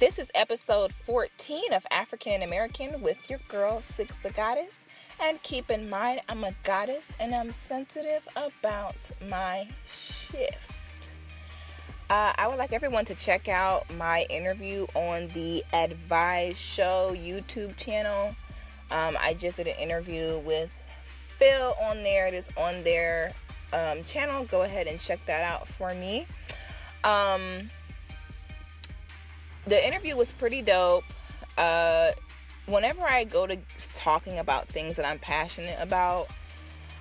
This is episode 14 of African American with your girl, Six the Goddess. And keep in mind, I'm a goddess and I'm sensitive about my shift. Uh, I would like everyone to check out my interview on the Advise Show YouTube channel. Um, I just did an interview with Phil on there. It is on their um, channel. Go ahead and check that out for me. Um, the interview was pretty dope. Uh, whenever I go to talking about things that I'm passionate about,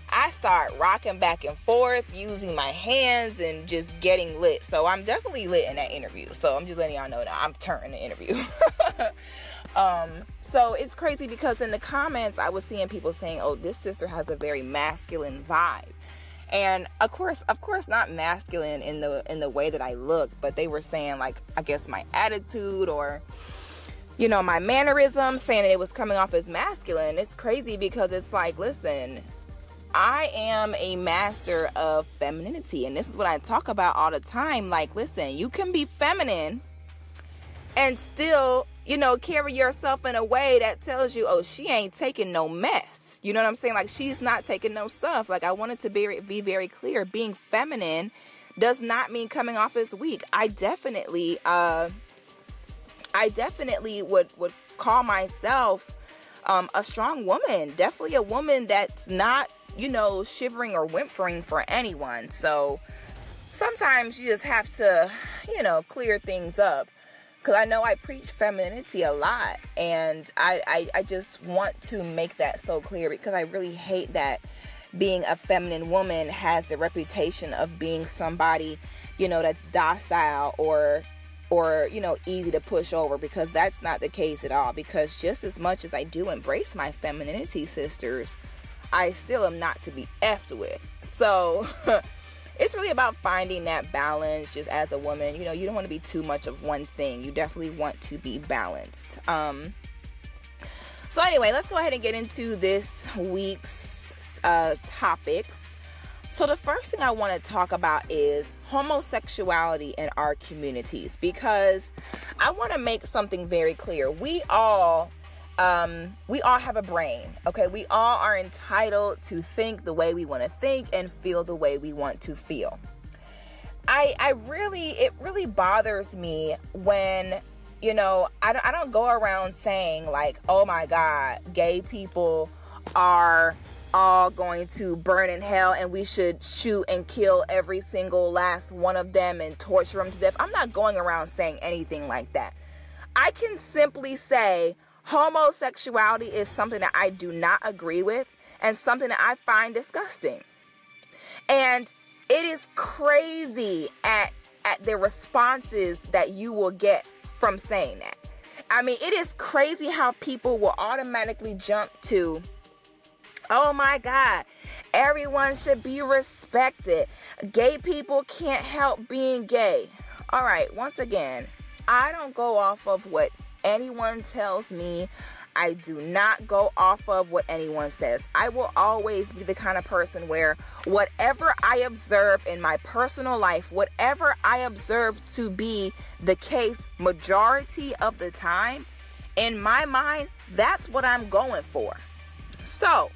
I start rocking back and forth using my hands and just getting lit. So I'm definitely lit in that interview. So I'm just letting y'all know that I'm turning the interview. um, so it's crazy because in the comments I was seeing people saying, "Oh, this sister has a very masculine vibe." And of course of course not masculine in the in the way that i look but they were saying like i guess my attitude or you know my mannerism saying it was coming off as masculine. It's crazy because it's like listen i am a master of femininity and this is what i talk about all the time. Like listen you can be feminine and still you know carry yourself in a way that tells you oh she ain't taking no mess you know what I'm saying? Like she's not taking no stuff. Like I wanted to be be very clear. Being feminine does not mean coming off as weak. I definitely uh I definitely would would call myself um a strong woman. Definitely a woman that's not, you know, shivering or whimpering for anyone. So sometimes you just have to, you know, clear things up because I know I preach femininity a lot, and I, I, I just want to make that so clear because I really hate that being a feminine woman has the reputation of being somebody, you know, that's docile or or you know easy to push over because that's not the case at all. Because just as much as I do embrace my femininity sisters I still am not to be effed with. So it's really about finding that balance just as a woman. You know you don't want to be too much of one thing. You definitely want to be balanced. Um so anyway let's go ahead and get into this week's uh topics. So the first thing i want to talk about is homosexuality in our communities because i want to make something very clear. We all um, we all have a brain, okay? We all are entitled to think the way we want to think and feel the way we want to feel. I, I really, it really bothers me when, you know, I don't, I don't go around saying, like, oh my God, gay people are all going to burn in hell and we should shoot and kill every single last one of them and torture them to death. I'm not going around saying anything like that. I can simply say, homosexuality is something that I do not agree with and something that I find disgusting. And it is crazy at at the responses that you will get from saying that. I mean, it is crazy how people will automatically jump to Oh my God, everyone should be respected. Gay people can't help being gay. All right, once again, I don't go off of what anyone tells me. I do not go off of what anyone says. I will always be the kind of person where whatever I observe in my personal life, whatever I observe to be the case majority of the time, in my mind, that's what I'm going for. So,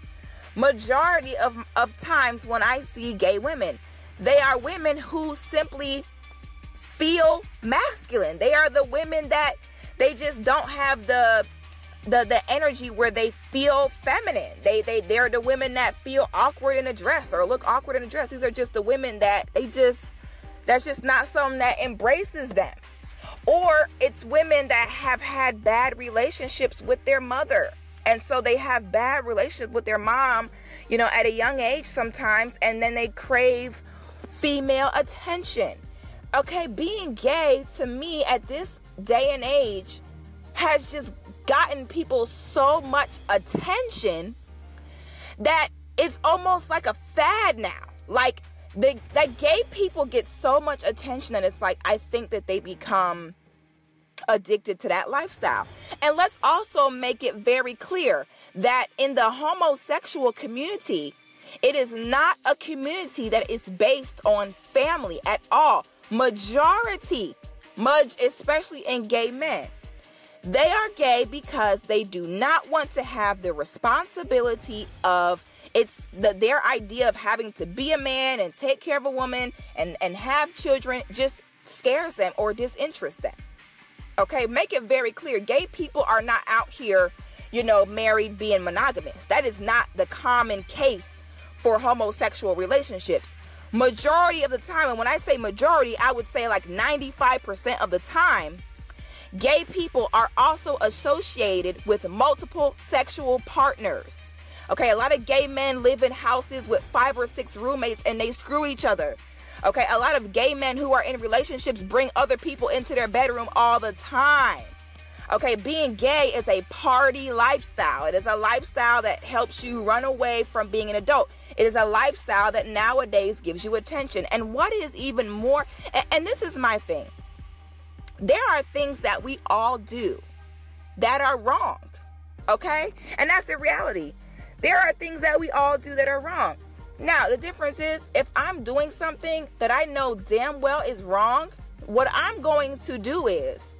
majority of, of times when I see gay women, they are women who simply feel masculine. They are the women that they just don't have the the the energy where they feel feminine. They they they're the women that feel awkward in a dress or look awkward in a dress. These are just the women that they just that's just not something that embraces them. Or it's women that have had bad relationships with their mother. And so they have bad relationships with their mom, you know, at a young age sometimes, and then they crave female attention. Okay, being gay to me at this day and age has just gotten people so much attention that it's almost like a fad now. Like the that gay people get so much attention and it's like I think that they become addicted to that lifestyle. And let's also make it very clear that in the homosexual community, it is not a community that is based on family at all. Majority much especially in gay men. They are gay because they do not want to have the responsibility of it's the, their idea of having to be a man and take care of a woman and, and have children just scares them or disinterests them. Okay, make it very clear. Gay people are not out here, you know, married being monogamous. That is not the common case for homosexual relationships. Majority of the time, and when I say majority, I would say like 95% of the time, gay people are also associated with multiple sexual partners. Okay, a lot of gay men live in houses with five or six roommates and they screw each other. Okay, a lot of gay men who are in relationships bring other people into their bedroom all the time. Okay, being gay is a party lifestyle. It is a lifestyle that helps you run away from being an adult. It is a lifestyle that nowadays gives you attention. And what is even more, and, this is my thing, there are things that we all do that are wrong. Okay? And that's the reality. There are things that we all do that are wrong. Now, the difference is if I'm doing something that I know damn well is wrong, what I'm going to do is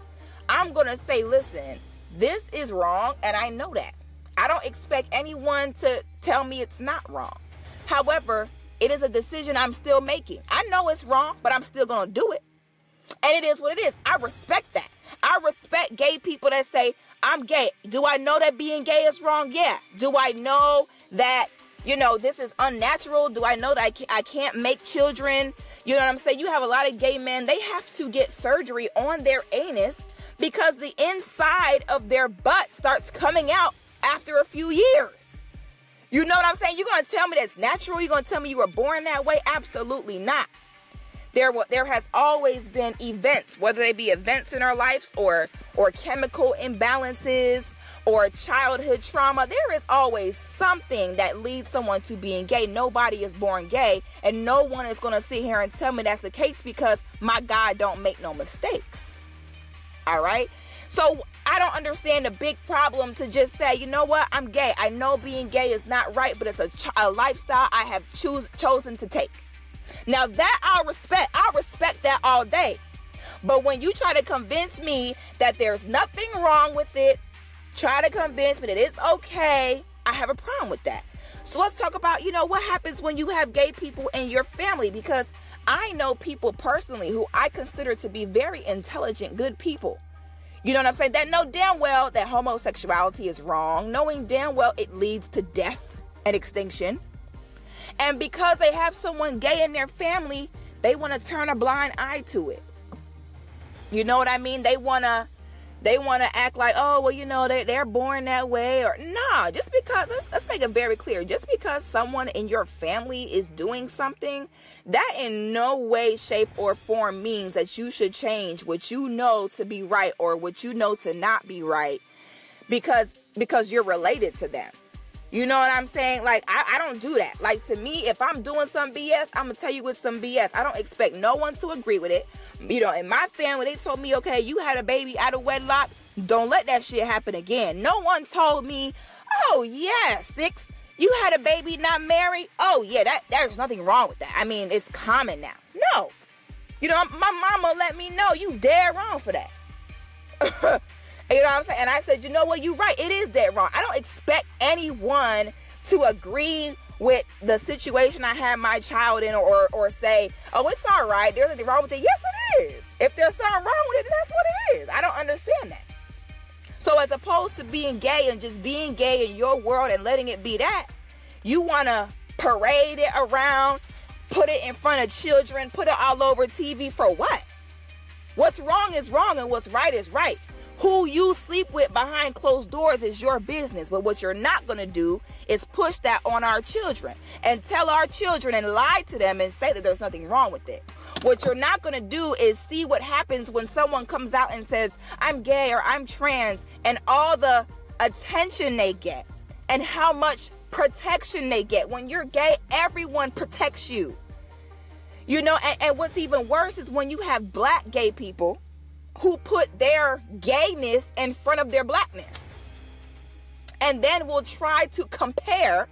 I'm going to say, listen, this is wrong, and I know that. I don't expect anyone to tell me it's not wrong. However, it is a decision I'm still making. I know it's wrong, but I'm still going to do it. And it is what it is. I respect that. I respect gay people that say, I'm gay. Do I know that being gay is wrong? Yeah. Do I know that you know, this is unnatural. Do I know that I can't, I can't make children? You know what I'm saying? You have a lot of gay men, they have to get surgery on their anus because the inside of their butt starts coming out after a few years. You know what I'm saying? You're going to tell me that's natural? You're going to tell me you were born that way? Absolutely not. There, there has always been events, whether they be events in our lives or or chemical imbalances or childhood trauma, there is always something that leads someone to being gay. Nobody is born gay, and no one is going to sit here and tell me that's the case because my God don't make no mistakes. All right? So I don't understand the big problem to just say, you know what, I'm gay. I know being gay is not right, but it's a, ch- a lifestyle I have choose- chosen to take. Now that I'll respect, I'll respect that all day. But when you try to convince me that there's nothing wrong with it, try to convince me that it's okay. I have a problem with that. So let's talk about, you know, what happens when you have gay people in your family because I know people personally who I consider to be very intelligent, good people. You know what I'm saying? That know damn well that homosexuality is wrong, knowing damn well it leads to death and extinction. And because they have someone gay in their family, they want to turn a blind eye to it. You know what I mean? They want to they want to act like, oh, well, you know, they, they're born that way. Or, nah, just because, let's, let's make it very clear. Just because someone in your family is doing something, that in no way, shape, or form means that you should change what you know to be right or what you know to not be right because because you're related to them. You know what I'm saying? Like, I, I don't do that. Like, to me, if I'm doing some BS, I'm going to tell you it's some BS. I don't expect no one to agree with it. You know, in my family, they told me, okay, you had a baby out of wedlock. Don't let that shit happen again. No one told me, oh, yeah, six, you had a baby not married. Oh, yeah, that there's nothing wrong with that. I mean, it's common now. No. You know, my mama let me know you dead wrong for that. You know what I'm saying? And I said, you know what? You're right. It is that wrong. I don't expect anyone to agree with the situation I had my child in or, or say, oh, it's all right. There's nothing wrong with it. Yes, it is. If there's something wrong with it, then that's what it is. I don't understand that. So as opposed to being gay and just being gay in your world and letting it be that, you want to parade it around, put it in front of children, put it all over TV for what? What's wrong is wrong and what's right is right. Who you sleep with behind closed doors is your business. But what you're not going to do is push that on our children and tell our children and lie to them and say that there's nothing wrong with it. What you're not going to do is see what happens when someone comes out and says, I'm gay or I'm trans, and all the attention they get and how much protection they get. When you're gay, everyone protects you. You know, and, and what's even worse is when you have black gay people who put their gayness in front of their blackness. And then will try to compare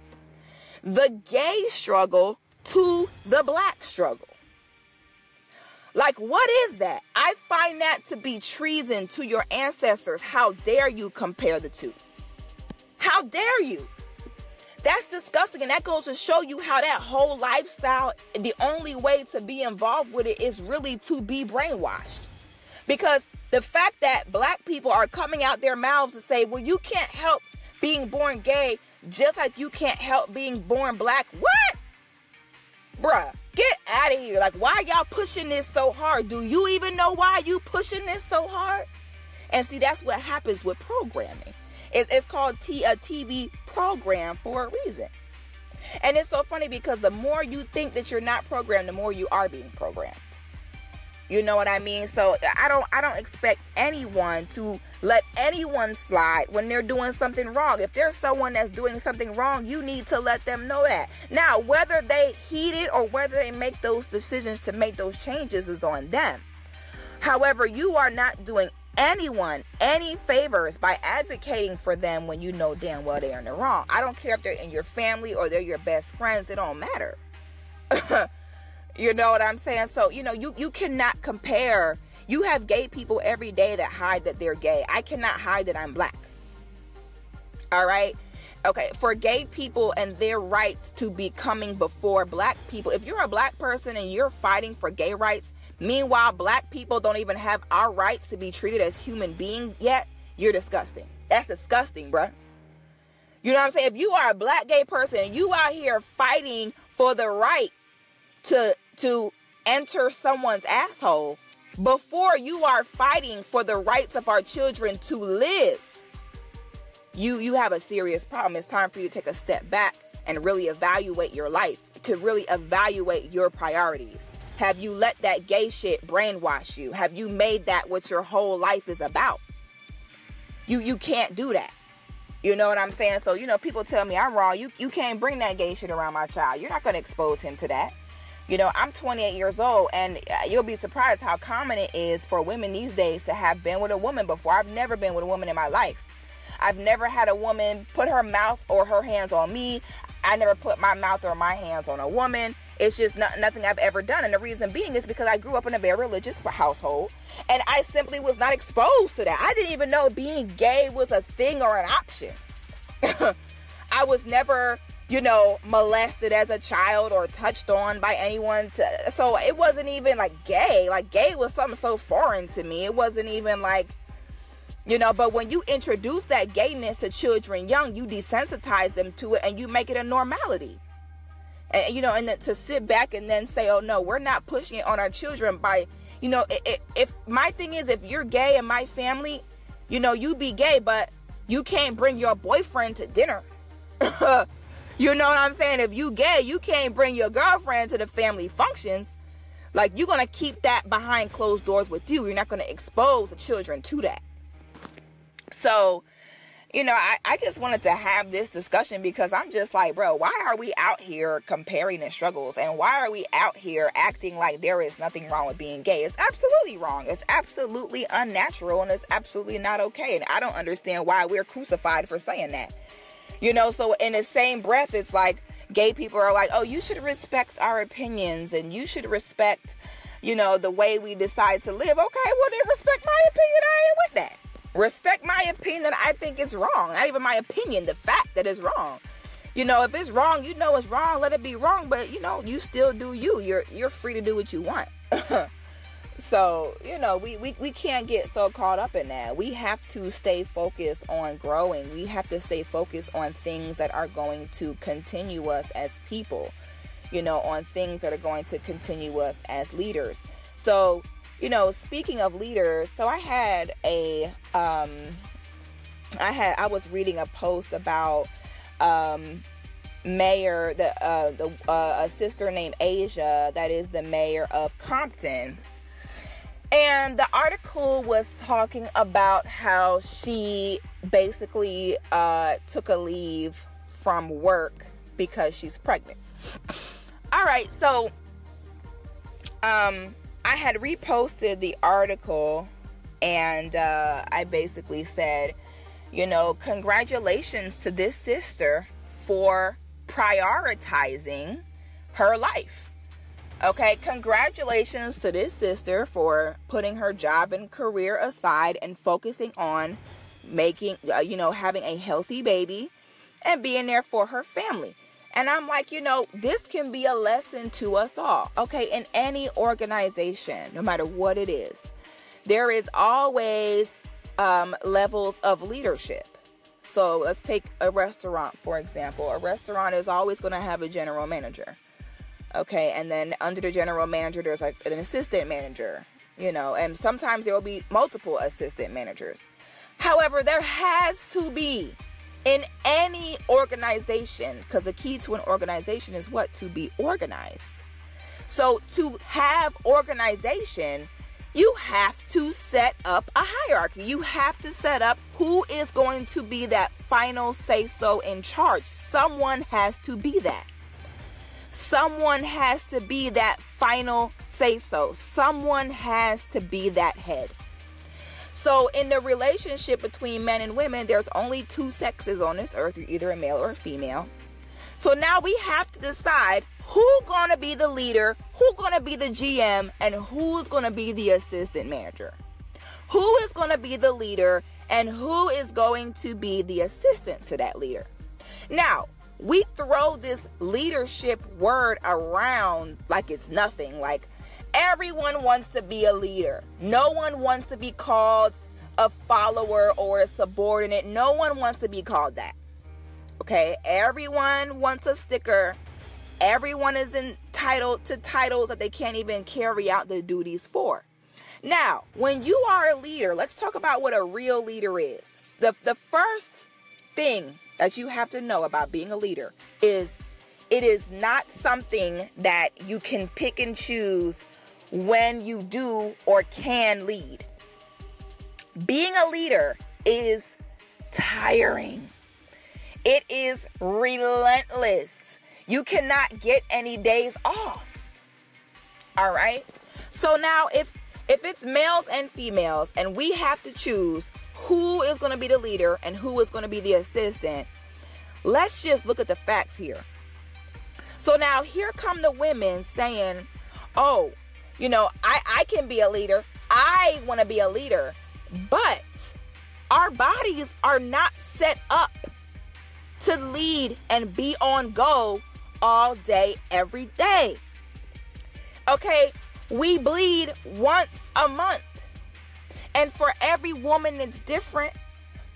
the gay struggle to the black struggle. Like, what is that? I find that to be treason to your ancestors. How dare you compare the two? How dare you? That's disgusting. And that goes to show you how that whole lifestyle, the only way to be involved with it is really to be brainwashed. Because the fact that black people are coming out their mouths to say, well, you can't help being born gay just like you can't help being born black. What? Bruh, get out of here. Like, why y'all pushing this so hard? Do you even know why you pushing this so hard? And see, that's what happens with programming. It's, it's called T, a TV program for a reason. And it's so funny because the more you think that you're not programmed, the more you are being programmed. You know what I mean? So I don't I don't expect anyone to let anyone slide when they're doing something wrong. If there's someone that's doing something wrong, you need to let them know that. Now, whether they heed it or whether they make those decisions to make those changes is on them. However, you are not doing anyone any favors by advocating for them when you know damn well they're in the wrong. I don't care if they're in your family or they're your best friends, it don't matter. You know what I'm saying? So, you know, you, you cannot compare. You have gay people every day that hide that they're gay. I cannot hide that I'm black. All right? Okay, for gay people and their rights to be coming before black people, if you're a black person and you're fighting for gay rights, meanwhile, black people don't even have our rights to be treated as human beings yet, you're disgusting. That's disgusting, bruh. You know what I'm saying? If you are a black gay person and you out here fighting for the right to to enter someone's asshole before you are fighting for the rights of our children to live. You you have a serious problem. It's time for you to take a step back and really evaluate your life to really evaluate your priorities. Have you let that gay shit brainwash you? Have you made that what your whole life is about? You you can't do that. You know what i'm saying? So you know people tell me i'm wrong. You you can't bring that gay shit around my child. You're not going to expose him to that you know, I'm 28 years old, and uh, you'll be surprised how common it is for women these days to have been with a woman before. I've never been with a woman in my life. I've never had a woman put her mouth or her hands on me. I never put my mouth or my hands on a woman. It's just not, nothing I've ever done. And the reason being is because I grew up in a very religious household and I simply was not exposed to that. I didn't even know being gay was a thing or an option. I was never you know, molested as a child or touched on by anyone. To, so it wasn't even like gay. Like gay was something so foreign to me. It wasn't even like, you know, but when you introduce that gayness to children young, you desensitize them to it and you make it a normality. And, you know, and to sit back and then say, oh no, we're not pushing it on our children by, you know, if my thing is, if you're gay in my family, you know, you be gay, but you can't bring your boyfriend to dinner. You know what I'm saying? If you gay, you can't bring your girlfriend to the family functions. Like you're gonna keep that behind closed doors with you. You're not gonna expose the children to that. So, you know, I, I just wanted to have this discussion because I'm just like, bro, why are we out here comparing the struggles? And why are we out here acting like there is nothing wrong with being gay? It's absolutely wrong. It's absolutely unnatural and it's absolutely not okay. And I don't understand why we're crucified for saying that. You know, so in the same breath, it's like gay people are like, oh, you should respect our opinions and you should respect, you know, the way we decide to live. Okay, well, then respect my opinion. I ain't with that. Respect my opinion that I think it's wrong. Not even my opinion, the fact that it's wrong. You know, if it's wrong, you know it's wrong. Let it be wrong, but you know, you still do you. You're you're free to do what you want. So, you know, we, we, we can't get so caught up in that. We have to stay focused on growing. We have to stay focused on things that are going to continue us as people, you know, on things that are going to continue us as leaders. So, you know, speaking of leaders, so I had a, um, I had, I was reading a post about, um, mayor, the, uh, the, uh, a sister named Aja, that is the mayor of Compton and the article was talking about how she basically uh, took a leave from work because she's pregnant. All right, so um, I had reposted the article and uh, I basically said, you know, congratulations to this sister for prioritizing her life Okay, congratulations to this sister for putting her job and career aside and focusing on making, uh, you know, having a healthy baby and being there for her family. And I'm like, you know, this can be a lesson to us all. Okay, in any organization, no matter what it is, there is always um, levels of leadership. So let's take a restaurant, for example. A restaurant is always going to have a general manager. Okay, and then under the general manager, there's like an assistant manager, you know, and sometimes there will be multiple assistant managers. However, there has to be in any organization, because the key to an organization is what? To be organized. So to have organization, you have to set up a hierarchy. You have to set up who is going to be that final say so in charge. Someone has to be that. Someone has to be that final say so. Someone has to be that head. So, in the relationship between men and women, there's only two sexes on this earth. You're either a male or a female. So now we have to decide who's gonna be the leader, who's gonna be the GM, and who's gonna be the assistant manager. Who is gonna be the leader and who is going to be the assistant to that leader. Now, we throw this leadership word around like it's nothing. Like everyone wants to be a leader. No one wants to be called a follower or a subordinate. No one wants to be called that. Okay, everyone wants a sticker. Everyone is entitled to titles that they can't even carry out the duties for. Now, when you are a leader, let's talk about what a real leader is. The, the first thing that you have to know about being a leader is it is not something that you can pick and choose when you do or can lead. Being a leader is tiring. It is relentless. You cannot get any days off. All right? So now if if it's males and females and we have to choose who is going to be the leader and who is going to be the assistant, let's just look at the facts here. So now here come the women saying, "Oh, you know, I I can be a leader. I want to be a leader." But our bodies are not set up to lead and be on go all day every day. Okay, we bleed once a month. And for every woman, it's different.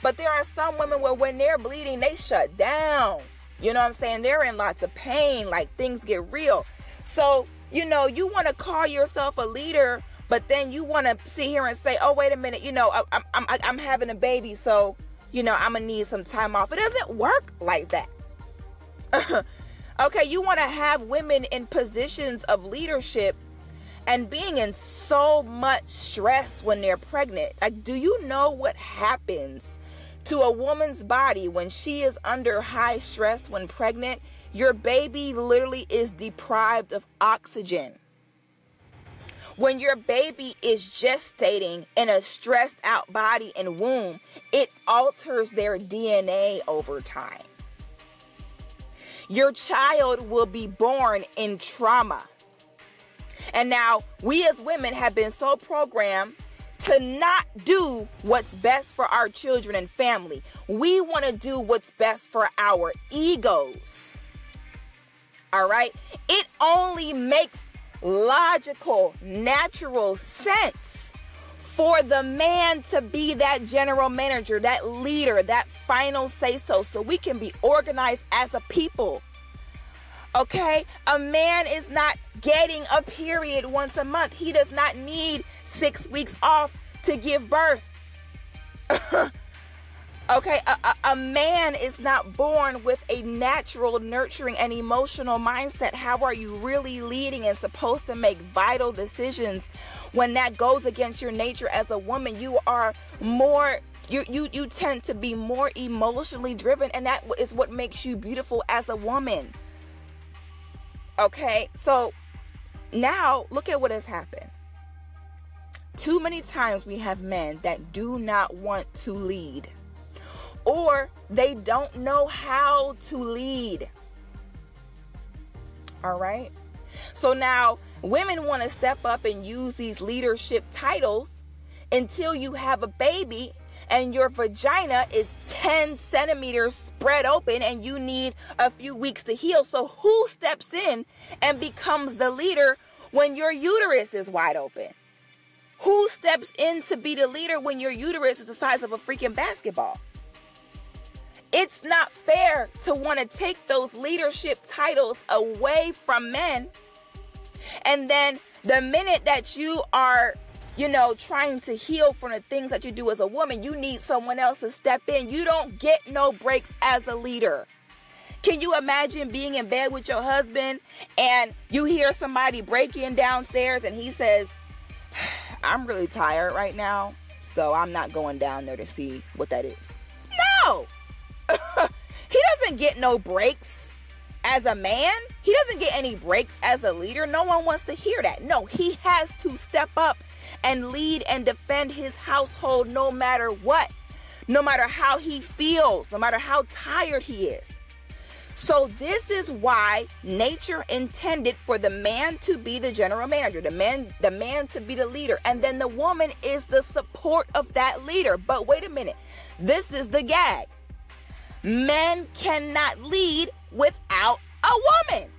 But there are some women where when they're bleeding, they shut down. You know what I'm saying? They're in lots of pain, like things get real. So, you know, you want to call yourself a leader, but then you want to sit here and say, oh, wait a minute, you know, I'm, I'm, I'm having a baby, so, you know, I'm going to need some time off. It doesn't work like that. okay, you want to have women in positions of leadership and being in so much stress when they're pregnant. Like, do you know what happens to a woman's body when she is under high stress when pregnant? Your baby literally is deprived of oxygen. When your baby is gestating in a stressed out body and womb, it alters their DNA over time. Your child will be born in trauma. And now we as women have been so programmed to not do what's best for our children and family. We want to do what's best for our egos. All right? It only makes logical, natural sense for the man to be that general manager, that leader, that final say so, so we can be organized as a people. Okay? A man is not getting a period once a month. He does not need six weeks off to give birth. okay? A, a, a, man is not born with a natural, nurturing, and emotional mindset. How are you really leading and supposed to make vital decisions when that goes against your nature as a woman? You are more you you you tend to be more emotionally driven and that is what makes you beautiful as a woman Okay, so now look at what has happened. Too many times we have men that do not want to lead, or they don't know how to lead. All right, So now women want to step up and use these leadership titles until you have a baby and your vagina is 10 centimeters spread open and you need a few weeks to heal. So, who steps in and becomes the leader when your uterus is wide open? Who steps in to be the leader when your uterus is the size of a freaking basketball? It's not fair to want to take those leadership titles away from men. And then the minute that you are you know, trying to heal from the things that you do as a woman, you need someone else to step in. You don't get no breaks as a leader. Can you imagine being in bed with your husband and you hear somebody break in downstairs and he says, I'm really tired right now, so I'm not going down there to see what that is? No! he doesn't get no breaks as a man. He doesn't get any breaks as a leader. No one wants to hear that. No, he has to step up and lead and defend his household no matter what, no matter how he feels, no matter how tired he is. So this is why nature intended for the man to be the general manager, the man the man to be the leader, and then the woman is the support of that leader. But wait a minute. This is the gag. Men cannot lead without a woman.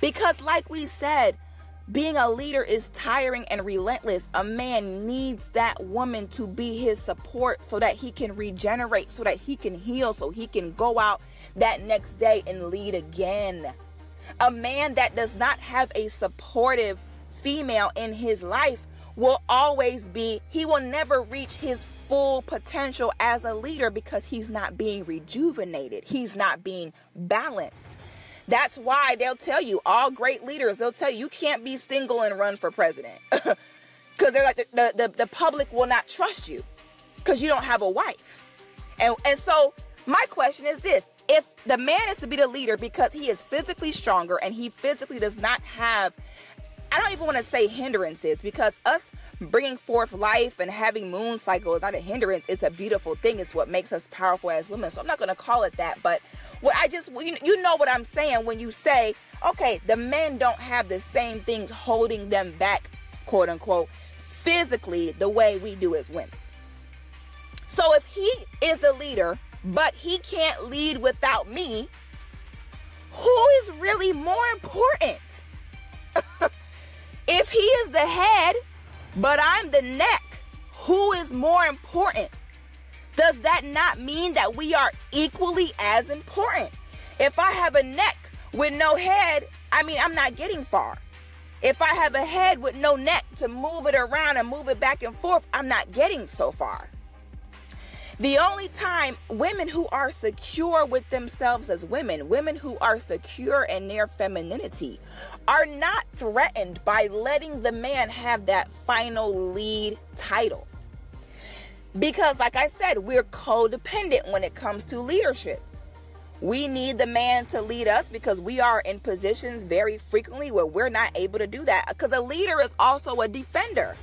Because like we said, being a leader is tiring and relentless. A man needs that woman to be his support so that he can regenerate, so that he can heal, so he can go out that next day and lead again. A man that does not have a supportive female in his life will always be, he will never reach his full potential as a leader because he's not being rejuvenated, he's not being balanced. That's why they'll tell you, all great leaders, they'll tell you, you can't be single and run for president. Because they're like, the, the, the, public will not trust you because you don't have a wife. And, and so, my question is this if the man is to be the leader because he is physically stronger and he physically does not have I don't even want to say hindrances because us bringing forth life and having moon cycle is not a hindrance. It's a beautiful thing. It's what makes us powerful as women. So I'm not going to call it that. But what I just, you know what I'm saying when you say, okay, the men don't have the same things holding them back, quote unquote, physically the way we do as women. So if he is the leader, but he can't lead without me, who is really more important? If he is the head, but I'm the neck, who is more important? Does that not mean that we are equally as important? If I have a neck with no head, I mean, I'm not getting far. If I have a head with no neck to move it around and move it back and forth, I'm not getting so far. The only time women who are secure with themselves as women, women who are secure in their femininity, are not threatened by letting the man have that final lead title. Because, like I said, we're codependent when it comes to leadership. We need the man to lead us because we are in positions very frequently where we're not able to do that. Because a leader is also a defender.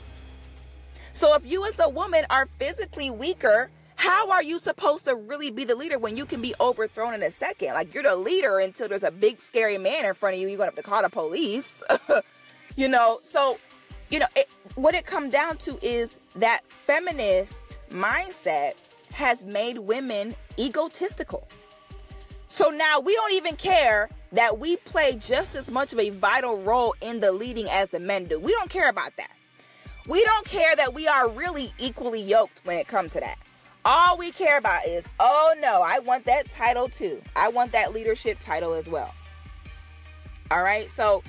So if you, as a woman, are physically weaker, how are you supposed to really be the leader when you can be overthrown in a second? Like you're the leader until there's a big scary man in front of you. You're gonna have to call the police. you know, so you know it, what it comes down to is that feminist mindset has made women egotistical. So now we don't even care that we play just as much of a vital role in the leading as the men do. We don't care about that. We don't care that we are really equally yoked when it comes to that. All we care about is, oh no, I want that title too. I want that leadership title as well. All right, so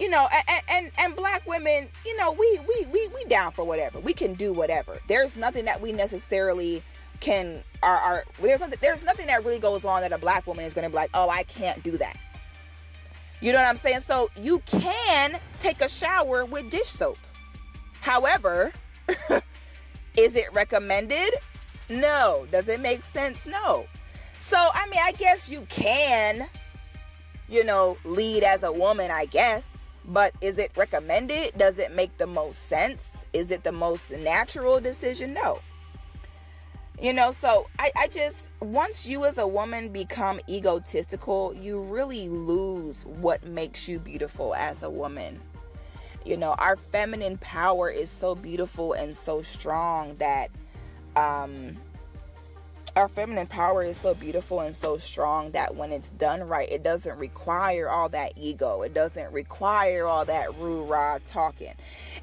you know, and and, and black women, you know, we we we we down for whatever. We can do whatever. There's nothing that we necessarily can are are there's nothing there's nothing that really goes on that a black woman is going to be like, oh, I can't do that. You know what I'm saying? So you can take a shower with dish soap. However, is it recommended? No. Does it make sense? No. So, I mean, I guess you can, you know, lead as a woman, I guess. But is it recommended? Does it make the most sense? Is it the most natural decision? No. You know, so I, I just, once you as a woman become egotistical, you really lose what makes you beautiful as a woman. You know, our feminine power is so beautiful and so strong that, um, our feminine power is so beautiful and so strong that when it's done right, it doesn't require all that ego. It doesn't require all that roo rah talking.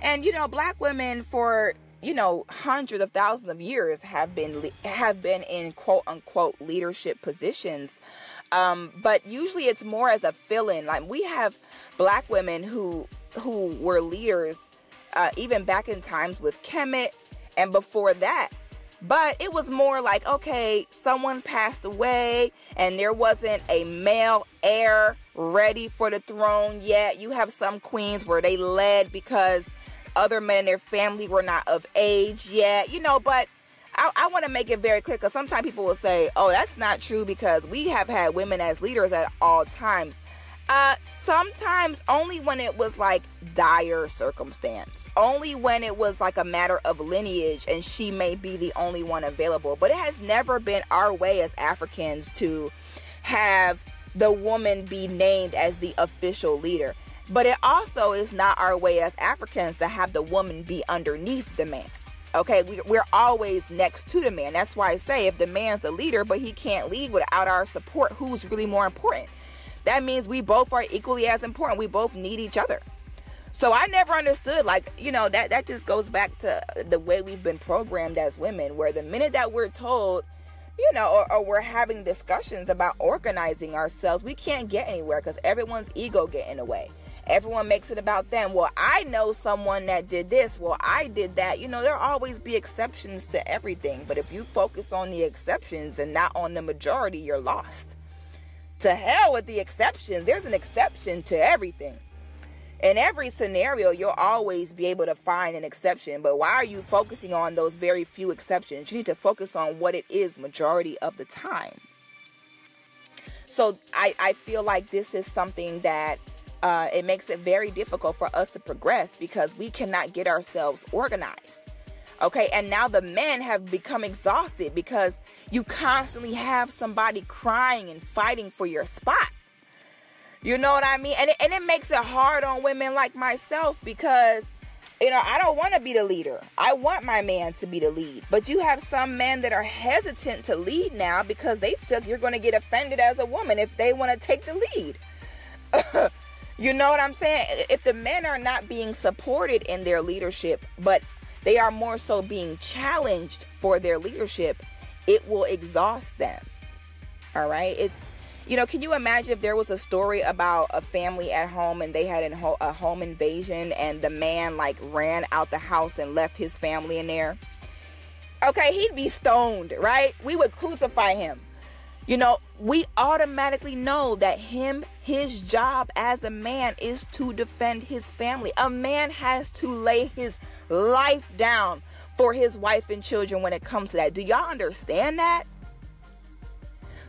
And you know, black women for you know hundreds of thousands of years have been have been in quote unquote leadership positions um, but usually it's more as a fill-in like we have black women who who were leaders uh, even back in times with kemet and before that but it was more like okay someone passed away and there wasn't a male heir ready for the throne yet you have some queens where they led because other men in their family were not of age yet, you know, but I, I want to make it very clear because sometimes people will say, oh, that's not true because we have had women as leaders at all times. Uh, sometimes only when it was like dire circumstance, only when it was like a matter of lineage and she may be the only one available. But it has never been our way as Africans to have the woman be named as the official leader. But it also is not our way as Africans to have the woman be underneath the man. Okay, we, we're always next to the man. That's why I say if the man's the leader, but he can't lead without our support, who's really more important? That means we both are equally as important. We both need each other. So I never understood, like, you know, that, that just goes back to the way we've been programmed as women, where the minute that we're told, you know, or, or we're having discussions about organizing ourselves, we can't get anywhere because everyone's ego get in the way everyone makes it about them. Well, I know someone that did this. Well, I did that. You know, there'll always be exceptions to everything. But if you focus on the exceptions and not on the majority, you're lost. To hell with the exceptions. There's an exception to everything. In every scenario, you'll always be able to find an exception. But why are you focusing on those very few exceptions? You need to focus on what it is majority of the time. So I, I feel like this is something that uh, it makes it very difficult for us to progress because we cannot get ourselves organized. Okay, and now the men have become exhausted because you constantly have somebody crying and fighting for your spot. You know what I mean? And it, and it makes it hard on women like myself because, you know, I don't want to be the leader. I want my man to be the lead. But you have some men that are hesitant to lead now because they feel you're going to get offended as a woman if they want to take the lead. You know what I'm saying? If the men are not being supported in their leadership, but they are more so being challenged for their leadership, it will exhaust them. All right? It's you know, can you imagine if there was a story about a family at home and they had a home invasion and the man like ran out the house and left his family in there? Okay, he'd be stoned, right? We would crucify him. You know, we automatically know that him, his job as a man is to defend his family. A man has to lay his life down for his wife and children when it comes to that. Do y'all understand that?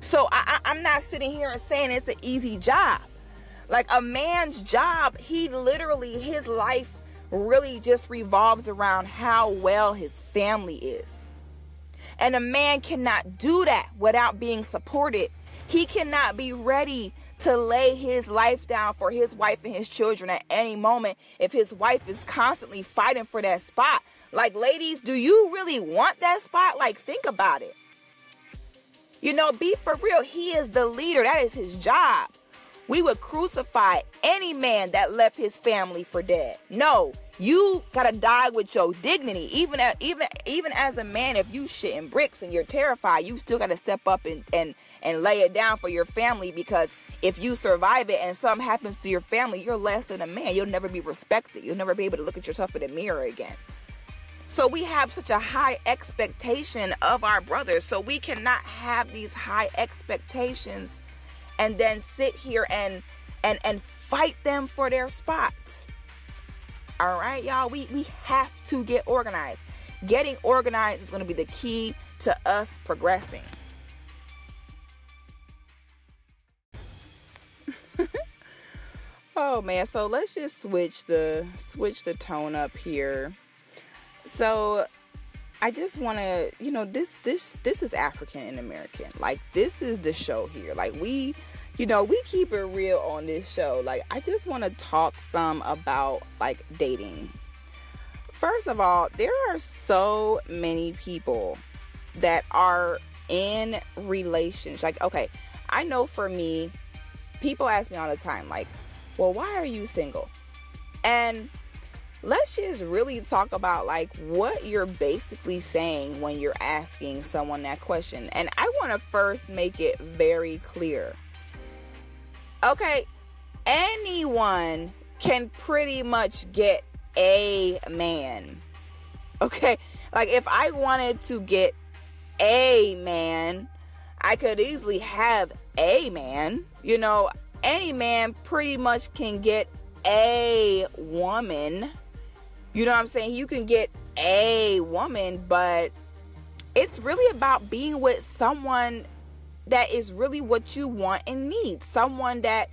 So I, I'm not sitting here and saying it's an easy job. Like a man's job, he literally, his life really just revolves around how well his family is. And a man cannot do that without being supported. He cannot be ready to lay his life down for his wife and his children at any moment if his wife is constantly fighting for that spot. Like, ladies, do you really want that spot? Like, think about it. You know, be for real. He is the leader, that is his job. We would crucify any man that left his family for dead. No, you gotta die with your dignity. Even at, even even as a man, if you shitting bricks and you're terrified, you still gotta step up and and and lay it down for your family because if you survive it and something happens to your family, you're less than a man. You'll never be respected. You'll never be able to look at yourself in the mirror again. So we have such a high expectation of our brothers. So we cannot have these high expectations and then sit here and and and fight them for their spots. All right, y'all, we, we have to get organized. Getting organized is going to be the key to us progressing. oh man, so let's just switch the switch the tone up here. So I just want to, you know, this this this is African and American. Like this is the show here. Like we, you know, we keep it real on this show. Like I just want to talk some about like dating. First of all, there are so many people that are in relations. Like okay, I know for me, people ask me all the time like, "Well, why are you single?" And let's just really talk about like what you're basically saying when you're asking someone that question. And I want to first make it very clear. Okay, anyone can pretty much get a man. Okay, like if I wanted to get a man, I could easily have a man. You know, any man pretty much can get a woman you know what I'm saying? You can get a woman, but it's really about being with someone that is really what you want and need. Someone that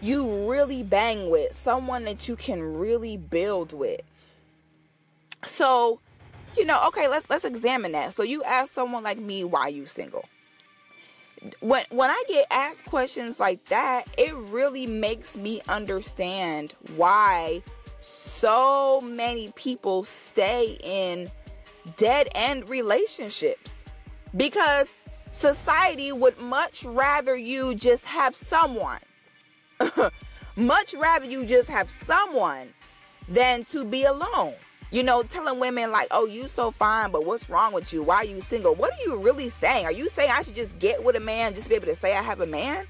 you really bang with, someone that you can really build with. So, you know, okay, let's let's examine that. So you ask someone like me why you single. When when I get asked questions like that, it really makes me understand why so many people stay in dead end relationships because society would much rather you just have someone. much rather you just have someone than to be alone. You know, telling women like, "Oh, you so fine, but what's wrong with you? Why are you single?" What are you really saying? Are you saying I should just get with a man just be able to say I have a man?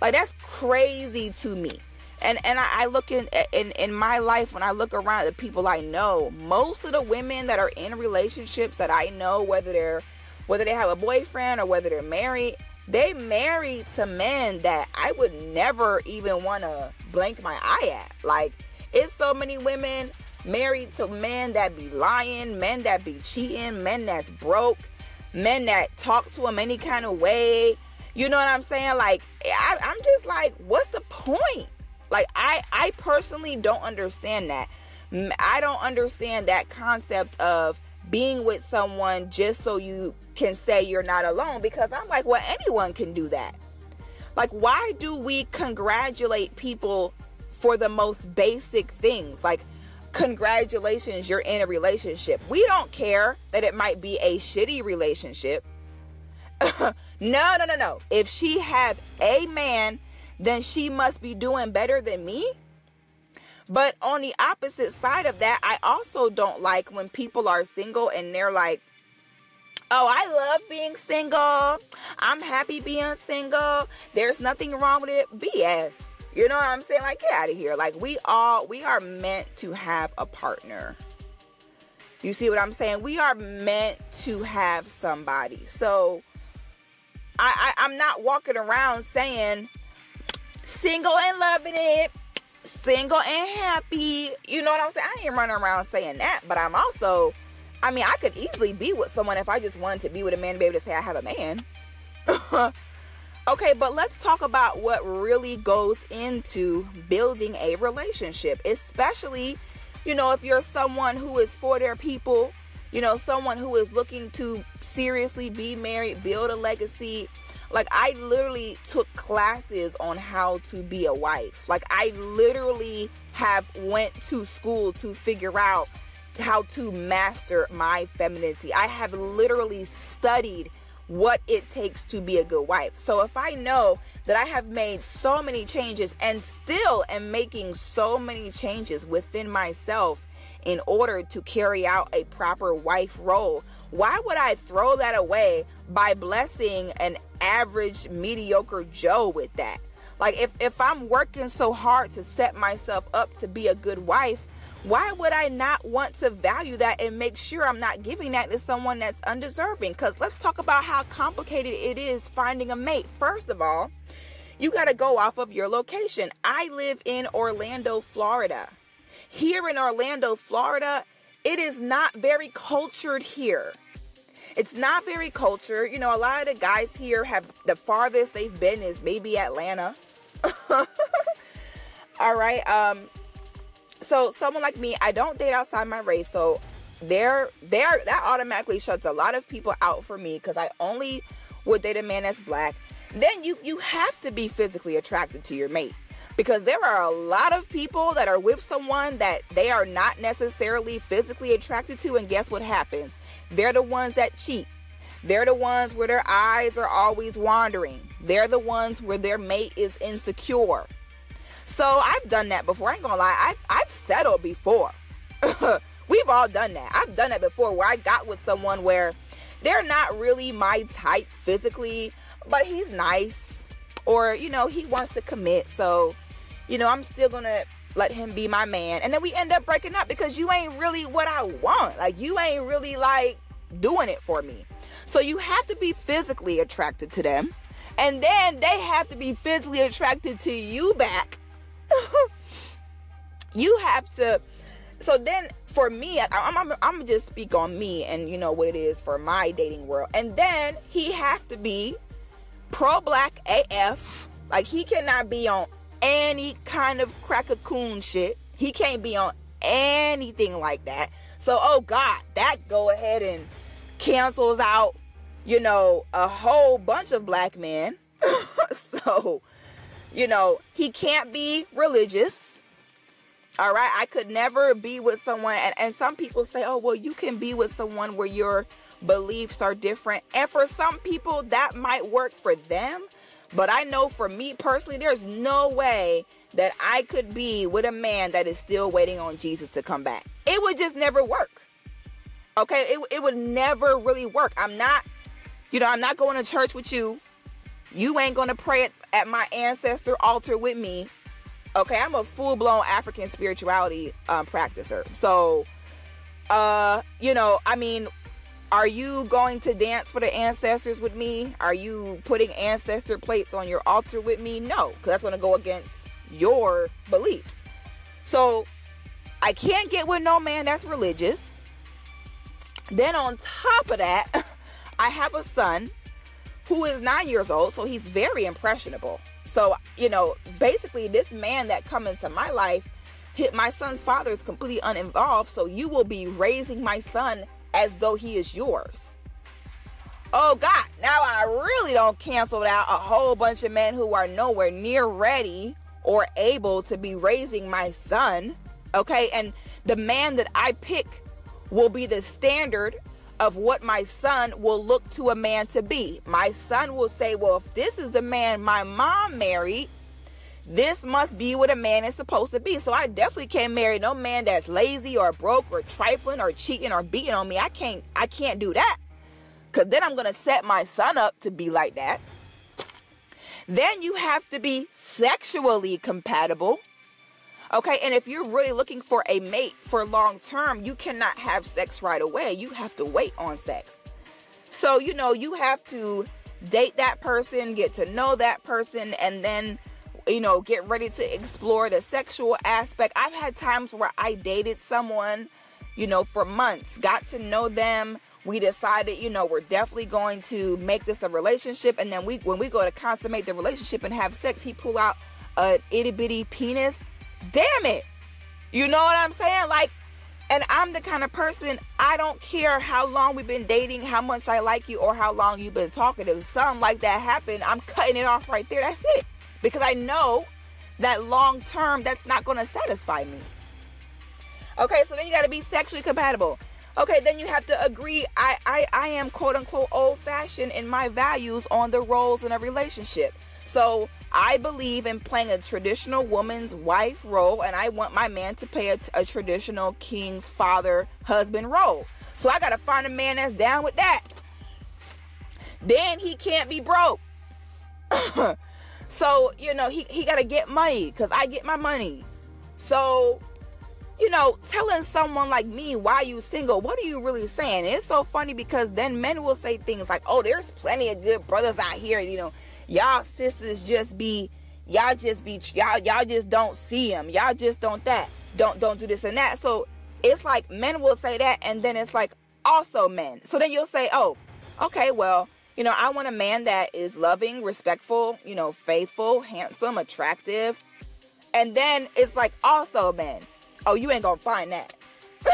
Like that's crazy to me and and I, I look in, in in my life when I look around the people I know, most of the women that are in relationships that I know, whether they're whether they have a boyfriend or whether they're married, they married to men that I would never even want to blink my eye at. Like it's so many women married to men that be lying, men that be cheating, men that's broke, men that talk to them any kind of way. You know what I'm saying? Like I, I'm just like, what's the point? Like I I personally don't understand that. I don't understand that concept of being with someone just so you can say you're not alone because I'm like, well, anyone can do that. Like, why do we congratulate people for the most basic things? Like, congratulations, you're in a relationship. We don't care that it might be a shitty relationship. no, no, no, no. If she have a man then she must be doing better than me. But on the opposite side of that, I also don't like when people are single and they're like, Oh, I love being single. I'm happy being single. There's nothing wrong with it. BS. You know what I'm saying? Like, get out of here. Like, we all, we are meant to have a partner. You see what I'm saying? We are meant to have somebody. So, I, I I'm not walking around saying, single and loving it, single and happy. You know what I'm saying? I ain't running around saying that, but I'm also, I mean, I could easily be with someone if I just wanted to be with a man to be able to say I have a man. okay, but let's talk about what really goes into building a relationship, especially, you know, if you're someone who is for their people, you know, someone who is looking to seriously be married, build a legacy, like I literally took classes on how to be a wife. Like I literally have went to school to figure out how to master my femininity. I have literally studied what it takes to be a good wife. So if I know that I have made so many changes and still am making so many changes within myself in order to carry out a proper wife role, why would I throw that away by blessing an average mediocre Joe with that? Like if if I'm working so hard to set myself up to be a good wife, why would I not want to value that and make sure I'm not giving that to someone that's undeserving? Cuz let's talk about how complicated it is finding a mate. First of all, you got to go off of your location. I live in Orlando, Florida. Here in Orlando, Florida, it is not very cultured here. It's not very cultured. You know, a lot of the guys here have the farthest they've been is maybe Atlanta. All right. Um so someone like me, I don't date outside my race. So there there that automatically shuts a lot of people out for me because I only would date a man that's black. Then you you have to be physically attracted to your mate because there are a lot of people that are with someone that they are not necessarily physically attracted to and guess what happens they're the ones that cheat. They're the ones where their eyes are always wandering. They're the ones where their mate is insecure. So i've done that before. I ain't gonna lie. I've, I've settled before. We've all done that. I've done that before where i got with someone where they're not really my type physically but he's nice or you know he wants to commit. So you know, I'm still gonna let him be my man. And then we end up breaking up because you ain't really what I want. Like you ain't really like doing it for me. So you have to be physically attracted to them. And then they have to be physically attracted to you back. you have to so then for me I'm, I'm, I'm just speak on me and you know what it is for my dating world and then he have to be pro black af like he cannot be on any kind of crack a coon shit. He can't be on anything like that. So, oh God, that go ahead and cancels out, you know, a whole bunch of black men. so, you know, he can't be religious. All right. I could never be with someone. And, and some people say, oh, well, you can be with someone where your beliefs are different. And for some people, that might work for them. But I know for me personally, there's no way that I could be with a man that is still waiting on Jesus to come back. It would just never work. Okay, it, it would never really work. I'm not, you know, I'm not going to church with you. You ain't going to pray at, at my ancestor altar with me. Okay, I'm a full blown African spirituality um, practicer. So, uh, you know, I mean, are you going to dance for the ancestors with me? Are you putting ancestor plates on your altar with me? No, because that's going to go against your beliefs. So I can't get with no man that's religious. Then on top of that, I have a son who is nine years old, so he's very impressionable. So, you know, basically, this man that come into my life, hit my son's father is completely uninvolved. So you will be raising my son as though he is yours. Oh God, now I really don't cancel out a whole bunch of men who are nowhere near ready or able to be raising my son. Okay, and the man that I pick will be the standard of what my son will look to a man to be. My son will say, Well, if this is the man my mom married, this must be what a man is supposed to be. So I definitely can't marry no man that's lazy or broke or trifling or cheating or beating on me. I can't I can't do that. Cuz then I'm to set my son up to be like that. Then you have to be sexually compatible. Okay, and if you're really looking for a mate for long term, you cannot have sex right away. You have to wait on sex. So, you know, you have to date that person, get to know that person, and then you know, get ready to explore the sexual aspect. I've had times where I dated someone, you know, for months, got to know them. We decided, you know, we're definitely going to make this a relationship. And then we, when we go to consummate the relationship and have sex, he pull out an itty bitty penis. Damn it. You know what I'm saying? Like, and I'm the kind of person, I don't care how long we've been dating, how much I like you, or how long you've been talking. If something like that happened, I'm cutting it off right there. That's it because I know that long term that's not going to satisfy me. Okay, so then you got to be sexually compatible. Okay, then you have to agree I, I I am quote unquote old fashioned in my values on the roles in a relationship. So I believe in playing a traditional woman's wife role, and I want my man to play a, a traditional king's father husband role. So I gotta find a man that's down with that. Then he can't be broke. So, you know, he, he got to get money because I get my money. So, you know, telling someone like me why you single, what are you really saying? it's so funny because then men will say things like, oh, there's plenty of good brothers out here. You know, y'all sisters just be, y'all just be, y'all, y'all just don't see them. Y'all just don't that. Don't, don't do this and that. So it's like men will say that. And then it's like also men. So then you'll say, oh, okay, well, you know, I want a man that is loving, respectful, you know, faithful, handsome, attractive. And then it's like also men. Oh, you ain't gonna find that.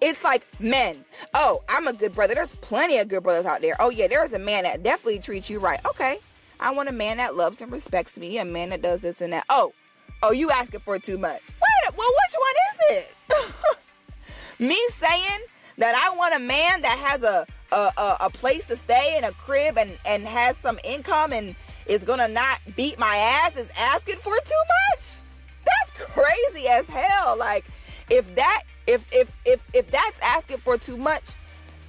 it's like men. Oh, I'm a good brother. There's plenty of good brothers out there. Oh yeah, there's a man that definitely treats you right. Okay. I want a man that loves and respects me, a man that does this and that. Oh, oh, you asking for too much. Wait, well, which one is it? me saying that I want a man that has a a, a, a place to stay in a crib and and has some income and is gonna not beat my ass is asking for too much. That's crazy as hell. Like if that if if if if that's asking for too much,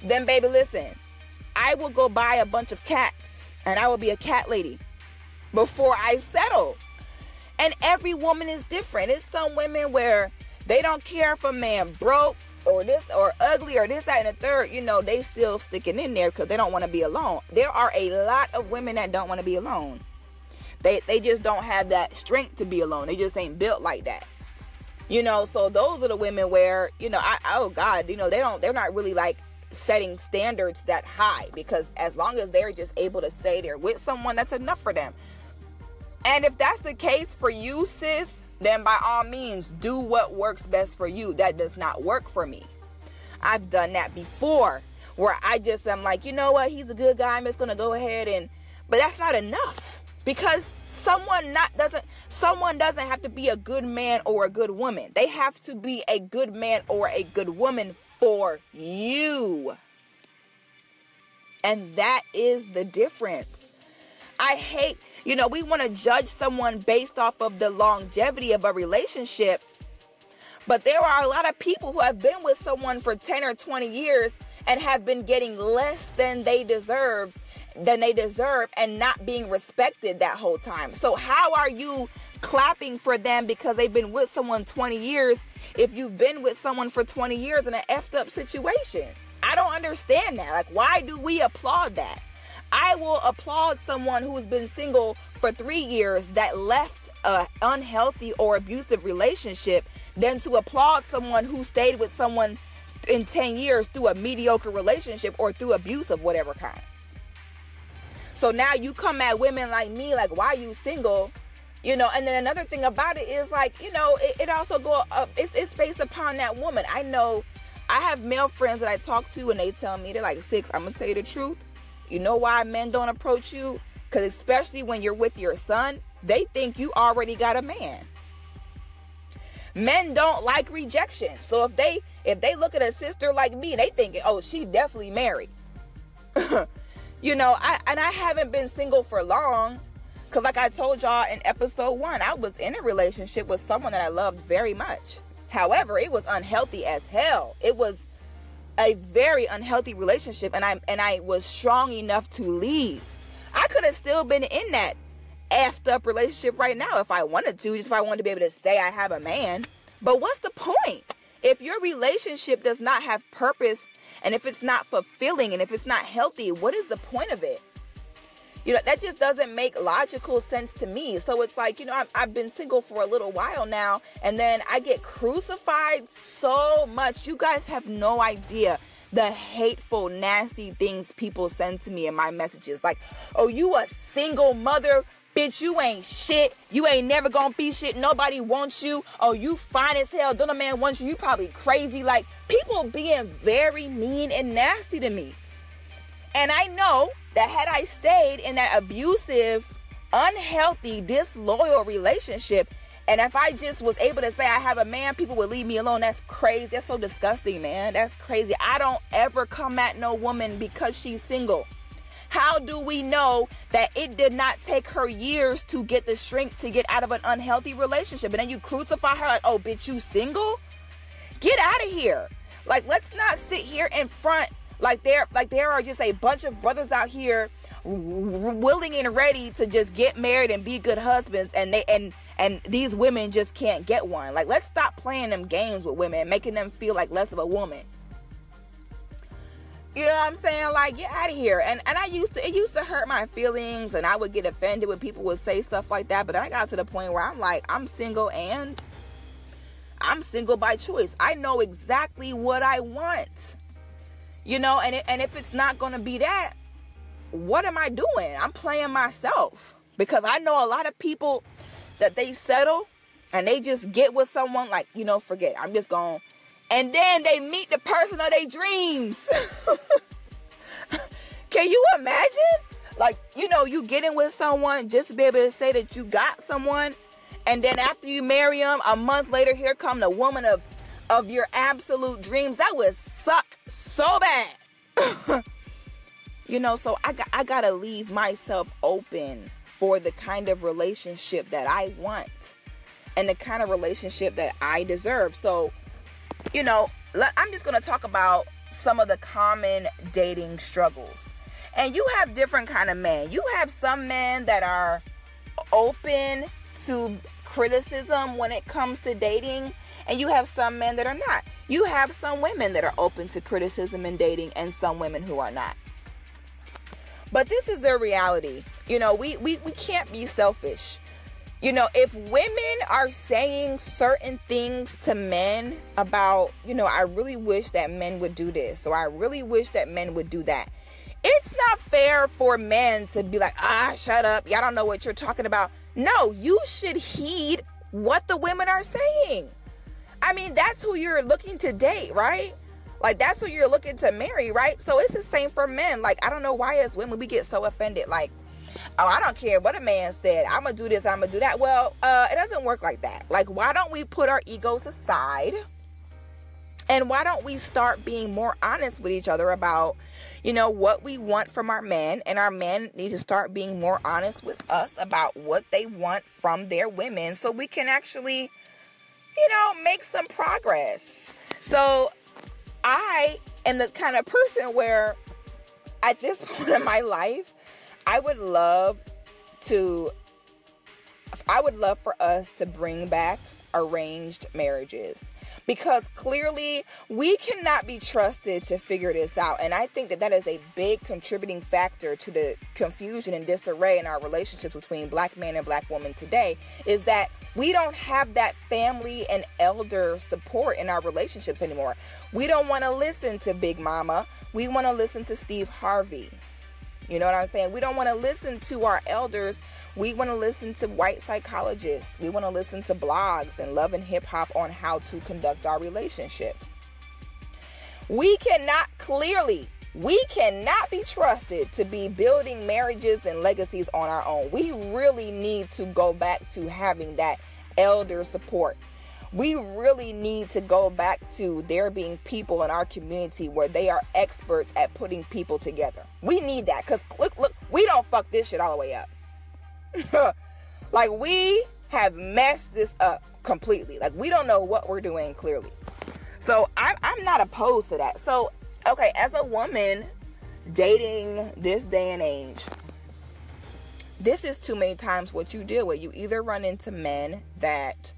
then baby, listen, I will go buy a bunch of cats and I will be a cat lady before I settle. And every woman is different. It's some women where they don't care if a man broke or this or ugly or this, that, and the third, you know, they still sticking in there because they don't want to be alone. There are a lot of women that don't want to be alone. They they just don't have that strength to be alone. They just ain't built like that. You know, so those are the women where, you know, I oh God, you know, they don't they're not really like setting standards that high because as long as they're just able to stay there with someone, that's enough for them. And if that's the case for you, sis, then by all means do what works best for you. That does not work for me. I've done that before where I just am like, you know what, he's a good guy. I'm just gonna go ahead and but that's not enough. Because someone not doesn't someone doesn't have to be a good man or a good woman. They have to be a good man or a good woman for you. And that is the difference. I hate, you know, we want to judge someone based off of the longevity of a relationship. But there are a lot of people who have been with someone for 10 or 20 years and have been getting less than they deserved than they deserve and not being respected that whole time. So how are you clapping for them because they've been with someone 20 years if you've been with someone for 20 years in an effed up situation? I don't understand that. Like why do we applaud that? I will applaud someone who's been single for three years that left a unhealthy or abusive relationship than to applaud someone who stayed with someone in 10 years through a mediocre relationship or through abuse of whatever kind. So now you come at women like me, like, why you single? You know, and then another thing about it is like, you know, it, it also go up, it's, it's based upon that woman. I know I have male friends that I talk to and they tell me, they're like, six, I'm gonna tell you the truth. You know why men don't approach you? Because especially when you're with your son, they think you already got a man. Men don't like rejection. So if they if they look at a sister like me, they think, oh, she definitely married. you know, I and I haven't been single for long. Cause like I told y'all in episode one, I was in a relationship with someone that I loved very much. However, it was unhealthy as hell. It was a very unhealthy relationship and I and I was strong enough to leave. I could have still been in that effed up relationship right now if I wanted to, just if I wanted to be able to say I have a man. But what's the point? If your relationship does not have purpose and if it's not fulfilling and if it's not healthy, what is the point of it? You know, that just doesn't make logical sense to me. So it's like, you know, I've, I've been single for a little while now, and then I get crucified so much. You guys have no idea the hateful, nasty things people send to me in my messages. Like, oh, you a single mother? Bitch, you ain't shit. You ain't never gonna be shit. Nobody wants you. Oh, you fine as hell. Don't a man want you? You probably crazy. Like, people being very mean and nasty to me. And I know that had I stayed in that abusive, unhealthy, disloyal relationship, and if I just was able to say I have a man, people would leave me alone. That's crazy. That's so disgusting, man. That's crazy. I don't ever come at no woman because she's single. How do we know that it did not take her years to get the strength to get out of an unhealthy relationship? And then you crucify her like, oh, bitch, you single? Get out of here. Like, let's not sit here in front like there, like there are just a bunch of brothers out here willing and ready to just get married and be good husbands, and they and and these women just can't get one. Like let's stop playing them games with women making them feel like less of a woman. You know what I'm saying? Like, get out of here. And and I used to it used to hurt my feelings and I would get offended when people would say stuff like that. But I got to the point where I'm like, I'm single and I'm single by choice. I know exactly what I want. You know, and it, and if it's not going to be that, what am I doing? I'm playing myself because I know a lot of people that they settle and they just get with someone like, you know, forget. I'm just going and then they meet the person of their dreams. Can you imagine? Like, you know, you get in with someone just to be able to say that you got someone, and then after you marry them, a month later, here come the woman of of your absolute dreams. That would suck so bad. you know, so I got I gotta leave myself open for the kind of relationship that I want and the kind of relationship that I deserve. So, you know, I'm just gonna talk about some of the common dating struggles and you have different kind of men you have some men that are open to criticism when it comes to dating and you have some men that are not you have some women that are open to criticism in dating and some women who are not but this is their reality you know we we, we can't be selfish you know if women are saying certain things to men about you know i really wish that men would do this or i really wish that men would do that it's not fair for men to be like, ah, shut up. Y'all don't know what you're talking about. No, you should heed what the women are saying. I mean, that's who you're looking to date, right? Like, that's who you're looking to marry, right? So it's the same for men. Like, I don't know why as women we get so offended. Like, oh, I don't care what a man said. I'm to do this, I'm to do that. Well, uh, it doesn't work like that. Like, why don't we put our egos aside? And why don't we start being more honest with each other about, you know, what we want from our men? And our men need to start being more honest with us about what they want from their women so we can actually, you know, make some progress. So I am the kind of person where at this point in my life, I would love to I would love for us to bring back arranged marriages because clearly we cannot be trusted to figure this out. And I think that that is a big contributing factor to the confusion and disarray in our relationships between black men and black women today is that we don't have that family and elder support in our relationships anymore. We don't want to listen to Big Mama. We want to listen to Steve Harvey. You know what I'm saying? We don't want to listen to our elders. We want to listen to white psychologists. We want to listen to blogs and love and hip hop on how to conduct our relationships. We cannot clearly, we cannot be trusted to be building marriages and legacies on our own. We really need to go back to having that elder support we really need to go back to there being people in our community where they are experts at putting people together. We need that because look, look, we don't fuck this shit all the way up. like we have messed this up completely. Like we don't know what we're doing clearly. So I'm I'm not opposed to that. So okay, as a woman dating this day and age, this is too many times what you deal with. You either run into men that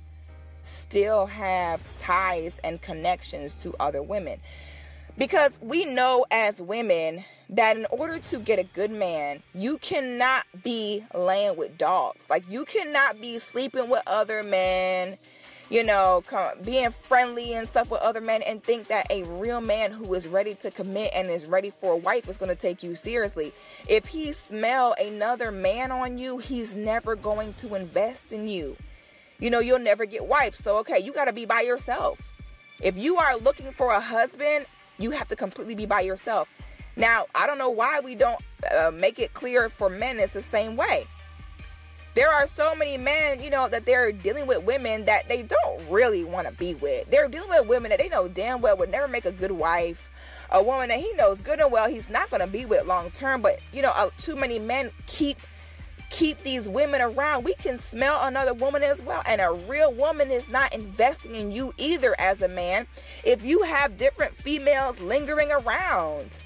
still have ties and connections to other women. Because we know as women that in order to get a good man, you cannot be laying with dogs. Like, you cannot be sleeping with other men, you know, being friendly and stuff with other men, and think that a real man who is ready to commit and is ready for a wife is going to take you seriously. If he smell another man on you, he's never going to invest in you you know, you'll never get wife. So, okay, you got to be by yourself. If you are looking for a husband, you have to completely be by yourself. Now, I don't know why we don't uh, make it clear for men it's the same way. There are so many men, you know, that they're dealing with women that they don't really want to be with. They're dealing with women that they know damn well would never make a good wife. A woman that he knows good and well he's not going to be with long term. But, you know, uh, too many men keep keep these women around, we can smell another woman as well. And a real woman is not investing in you either as a man if you have different females lingering around.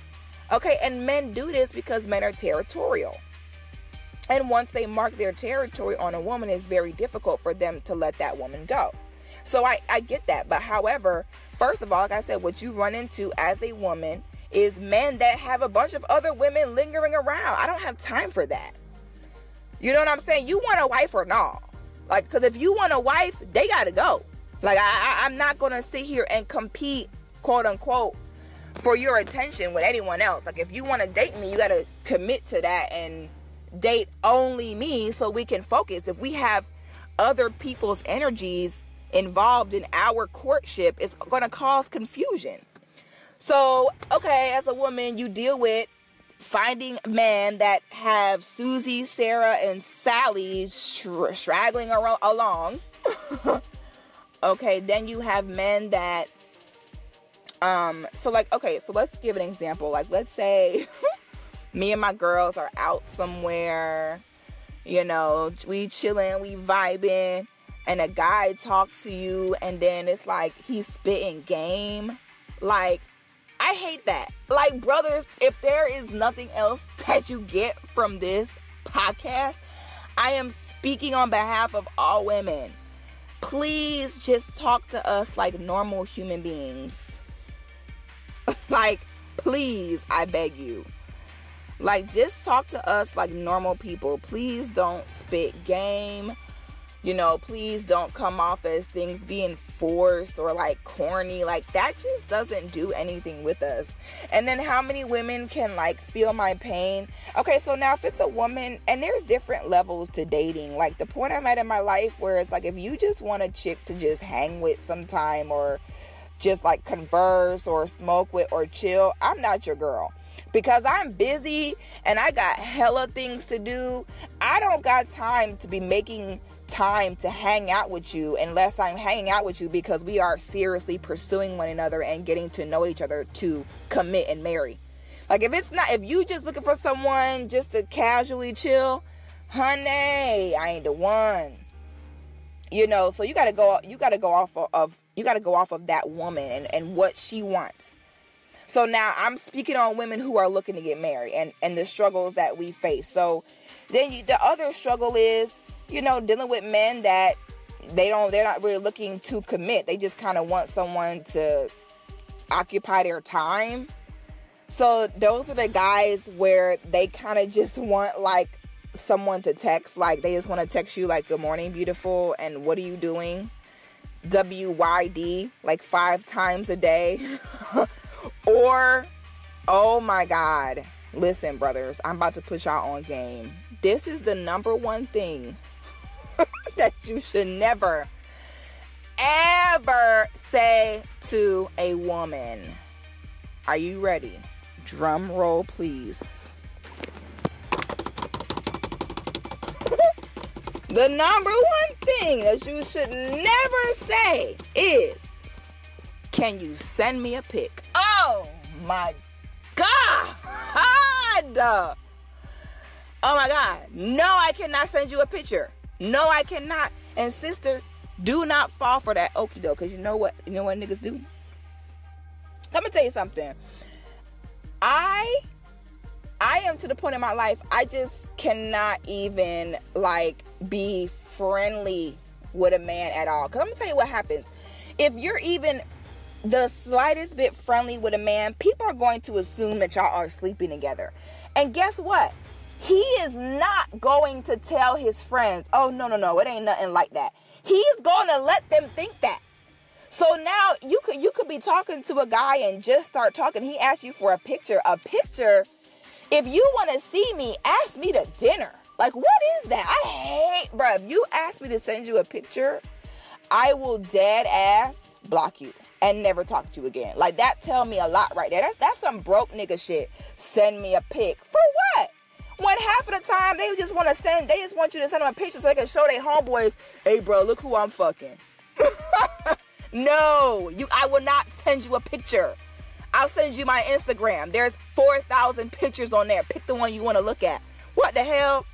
Okay, and men do this because men are territorial. And once they mark their territory on a woman, it's very difficult for them to let that woman go. So I, I get that. But however, first of all, like I said, what you run into as a woman is men that have a bunch of other women lingering around. I don't have time for that. You know what I'm saying? You want a wife or not? Like, because if you want a wife, they got to go. Like, I, I, I'm not going to sit here and compete, quote unquote, for your attention with anyone else. Like, if you want to date me, you got to commit to that and date only me so we can focus. If we have other people's energies involved in our courtship it's going to cause confusion. So, okay, as a woman, you deal with finding men that have Susie, Sarah, and Sally str- straggling along. okay, then you have men that um so like okay, so let's give an example. Like let's say me and my girls are out somewhere, you know, we chilling, we vibing, and a guy talk to you and then it's like he's spitting game. Like I hate that. Like, brothers, if there is nothing else that you get from this podcast, I am speaking on behalf of all women. Please just talk to us like normal human beings. like, please, I beg you. Like, just talk to us like normal people. Please don't spit game you know, please don't come off as things being forced or like corny. Like that just doesn't do anything with us. And then how many women can like feel my pain? Okay, so now if it's a woman and there's different levels to dating. Like the point I'm at in my life where it's like if you just want a chick to just hang with sometime or just like converse or smoke with or chill, I'm not your girl because I'm busy and I got hella things to do. I don't got time to be making time to hang out with you unless I'm hanging out with you because we are seriously pursuing one another and getting to know each other to commit and marry. Like if it's not if you just looking for someone just to casually chill, honey, I ain't the one. You know, so you gotta go you gotta go off of, of you gotta go off of that woman and, and what she wants. So now I'm speaking on women who are looking to get married and, and the struggles that we face. So then you, the other struggle is you know, dealing with men that they don't they're not really looking to commit. They just kind of want someone to occupy their time. So those are the guys where they kind of just want like someone to text like they just want to text you like good morning beautiful and what are you doing? WYD like 5 times a day. or oh my god. Listen brothers, I'm about to put y'all on game. This is the number one thing that you should never, ever say to a woman. Are you ready? Drum roll, please. The number one thing that you should never say is, Can you send me a pic? Oh my God! Oh my God. No, I cannot send you a picture. No, I cannot. And sisters, do not fall for that okie doke. Cause you know what? You know what niggas do? Let me tell you something. I I am to the point in my life I just cannot even like be friendly with a man at all. Cause I'm gonna tell you what happens. If you're even the slightest bit friendly with a man, people are going to assume that y'all are sleeping together. And guess what? he is not going to tell his friends, oh, no, no, no, it ain't nothing like that. He's going to let them think that. So now you could you could be talking to a guy and just start talking. He asks you for a picture. A picture. If you want to see me, ask me to dinner. Like what is that? I hate, bro. If you ask me to send you a picture, I will dead ass block you and never talk to you again. Like that tell me a lot right there. That's that's some broke nigga shit. Send me a pic for what? When half of the time they just want to send, they just want you to send them a picture so they can show their homeboys, hey bro, look who I'm fucking. no, you I will not send you a picture. I'll send you my Instagram. There's 4,000 pictures on there. Pick the one you want to look at. What the hell?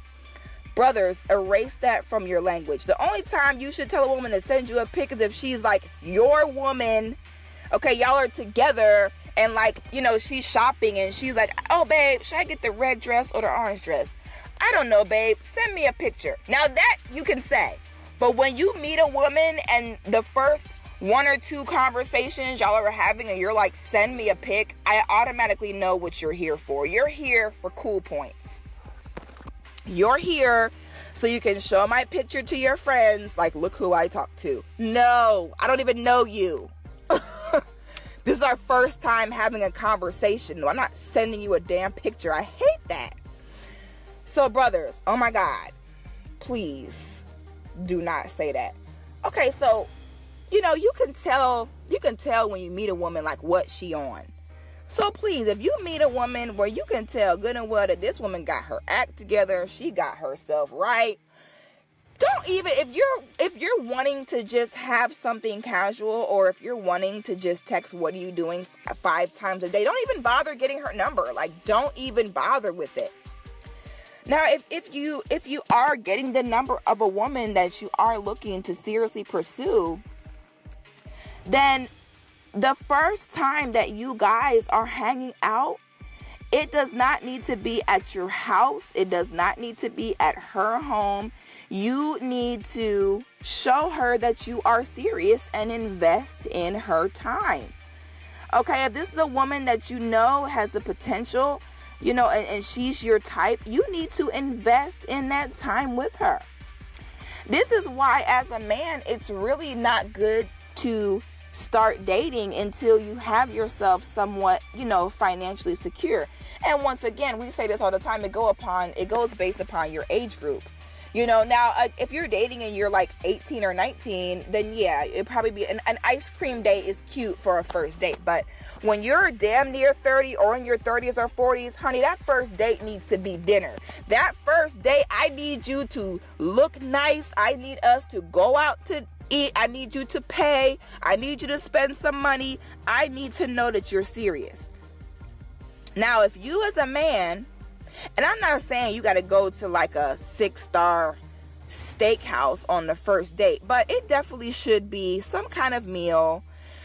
Brothers, erase that from your language. The only time you should tell a woman to send you a pic is if she's like your woman. Okay, y'all are together and like you know she's shopping and she's like oh babe should i get the red dress or the orange dress? I don't know babe. Send me a picture. Now that you can say. But when you meet a woman and the first one or two conversations y'all are having and you're like send me a pic i automatically know what you're here for. You're here for cool points you're here so you can show my picture to your friends like look who i talk to no i don't even know you this is our first time having a conversation. I'm not sending you a damn picture. I hate that. So, brothers, oh my God, please do not say that. Okay, so you know, you can tell you can tell when you meet a woman like what she on. So please, if you meet a woman where you can tell good and well that this woman got her act together, she got herself right, don't even if you're if you're wanting to just have something casual or if you're wanting to just text what are you doing uh, five times a day? Don't even bother getting her number. Like don't even bother with it. Now if, if you if you are getting the number of a woman that you are looking to seriously pursue then the first time that you guys are hanging out it does not need to be at your house it does not need to be at her home you need to show her that you are serious and invest in her time. Okay, if this is a woman that you know has the potential, you know, and, and she's your type, you need to invest in that time with her. This is why, as a man, it's really not good to start dating until you have yourself somewhat, you know, financially secure. And once again, we say this all the time, it go upon it goes based upon your age group. You know, now uh, if you're dating and you're like 18 or 19, then yeah, it'd probably be an, an ice cream date is cute for a first date. But when you're damn near 30 or in your 30s or 40s, honey, that first date needs to be dinner. That first date, I need you to look nice. I need us to go out to eat. I need you to pay. I need you to spend some money. I need to know that you're serious. Now, if you as a man and I'm not saying you got to go to like a six star steakhouse on the first date, but it definitely should be some kind of meal,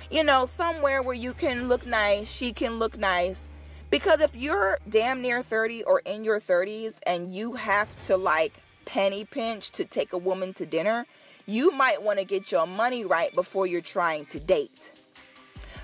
you know, somewhere where you can look nice, she can look nice. Because if you're damn near 30 or in your 30s and you have to like penny pinch to take a woman to dinner, you might want to get your money right before you're trying to date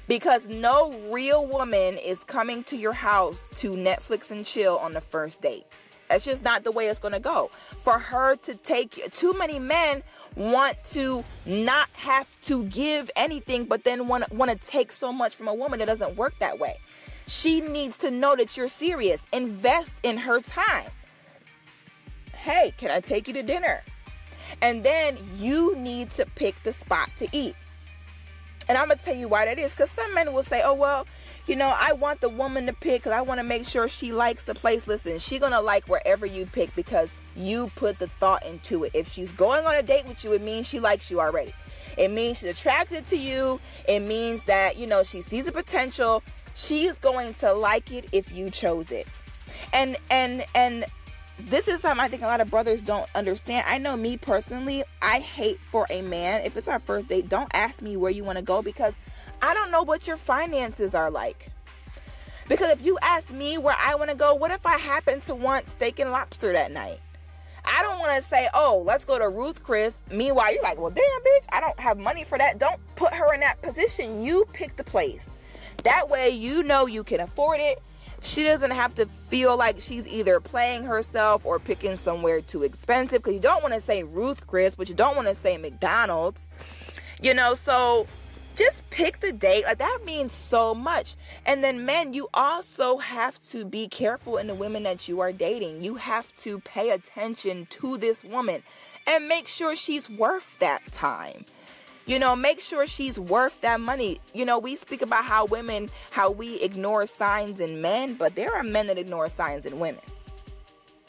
because no real woman is coming to your house to Netflix and chill on the first date. That's just not the way it's going to go. For her to take too many men want to not have to give anything but then want want to take so much from a woman it doesn't work that way. She needs to know that you're serious. Invest in her time. Hey, can I take you to dinner? And then you need to pick the spot to eat. And I'm gonna tell you why that is, because some men will say, "Oh well, you know, I want the woman to pick because I want to make sure she likes the place." Listen, she gonna like wherever you pick because you put the thought into it. If she's going on a date with you, it means she likes you already. It means she's attracted to you. It means that you know she sees the potential. She's going to like it if you chose it. And and and this is something I think a lot of brothers don't understand. I know me personally, I hate for a man, if it's our first date, don't ask me where you want to go because I don't know what your finances are like. Because if you ask me where I want to go, what if I happen to want steak and lobster that night? I don't want to say, oh, let's go to Ruth Chris. Meanwhile, you're like, well, damn, bitch, I don't have money for that. Don't put her in that position. You pick the place. That way, you know you can afford it she doesn't have to feel like she's either playing herself or picking somewhere too expensive because you don't want to say Ruth Chris, but you don't want to say McDonald's. You know, so just pick the date. Like that means so much. And then men, you also have to be careful in the women that you are dating. You have to pay attention to this woman and make sure she's worth that time. You know, make sure she's worth that money. You know, we speak about how women, how we ignore signs in men, but there are men that ignore signs in women.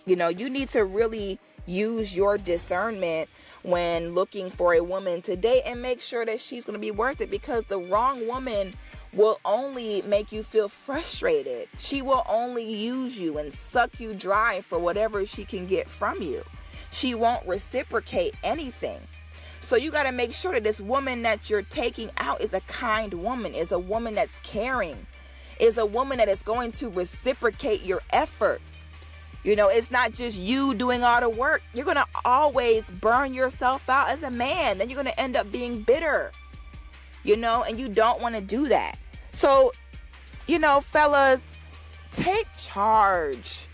You know, you need to really use your discernment when looking for a woman to date and make sure that she's going to be worth it because the wrong woman will only make you feel frustrated. She will only use you and suck you dry for whatever she can get from you. She won't reciprocate anything. So you got to make sure that this woman that you're taking out is a kind woman, is a woman that's caring, is a woman that is going to reciprocate your effort. You know, it's not just you doing all the work. You're going to always burn yourself out as a man. Then you're going to end up being bitter. You know, and you don't want to do that. So, you know, fellas, take charge.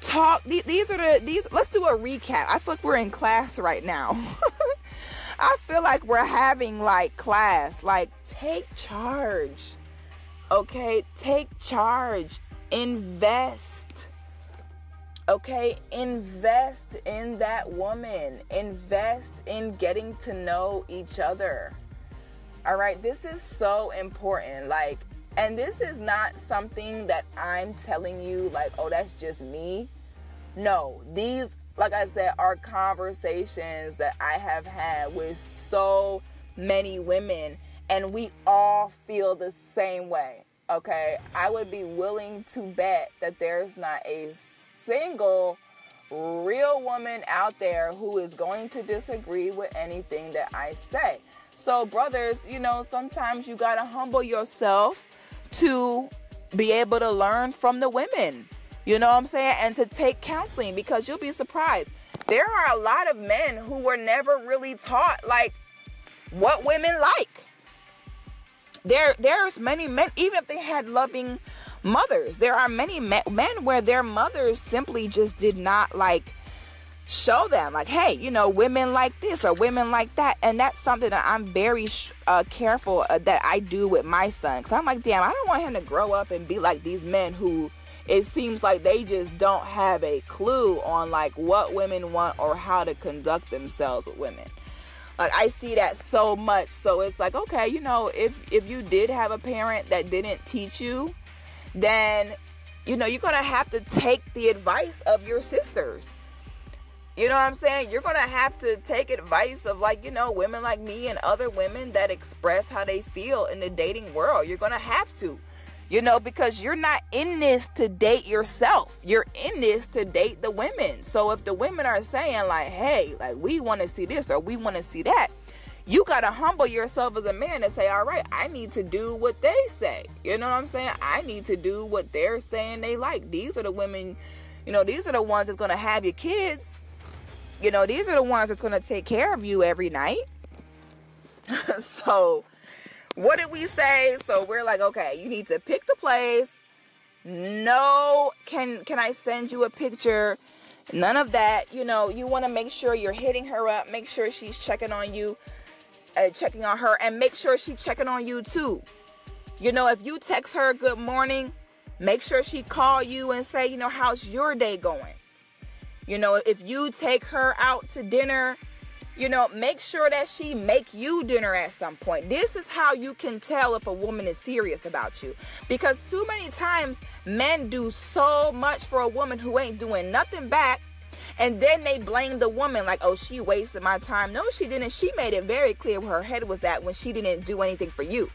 Talk these are the these let's do a recap. I feel like we're in class right now. I feel like we're having like class. Like, take charge. Okay? Take charge. Invest. Okay? Invest in that woman. Invest in getting to know each other. All right, this is so important. Like, and this is not something that I'm telling you, like, oh, that's just me. No, these, like I said, are conversations that I have had with so many women, and we all feel the same way. Okay, I would be willing to bet that there's not a single real woman out there who is going to disagree with anything that I say. So, brothers, you know, sometimes you got to humble yourself to be able to learn from the women. You know what I'm saying? And to take counseling because you'll be surprised. There are a lot of men who were never really taught like what women like. There there's many men even if they had loving mothers, there are many men where their mothers simply just did not like show them like hey you know women like this or women like that and that's something that i'm very uh, careful uh, that i do with my son because i'm like damn i don't want him to grow up and be like these men who it seems like they just don't have a clue on like what women want or how to conduct themselves with women like i see that so much so it's like okay you know if if you did have a parent that didn't teach you then you know you're gonna have to take the advice of your sisters you know what I'm saying? You're to have to take advice of, like, you know, women like me and other women that express how they feel in the dating world. You're to have to, you know, because you're not in this to date yourself. You're in this to date the women. So if the women are saying, like, hey, like, we want to see this or we want to see that, you got to humble yourself as a man and say, all right, I need to do what they say. You know what I'm saying? I need to do what they're saying they like. These are the women, you know, these are the ones that's going to have your kids you know, these are the ones that's going to take care of you every night. so, what did we say? So, we're like, okay, you need to pick the place. No, can can I send you a picture? None of that. You know, you want to make sure you're hitting her up, make sure she's checking on you, uh, checking on her, and make sure she's checking on you too. You know, if you text her good morning, make sure she call you and say, you know, how's your day going? You know, if you take her out to dinner, you know, make sure that she make you dinner at some point. This is how you can tell if a woman is serious about you. Because too many times men do so much for a woman who ain't doing nothing back. And then they blame the woman like, oh, she wasted my time. No, she didn't. She made it very clear where her head was at when she didn't do anything for you.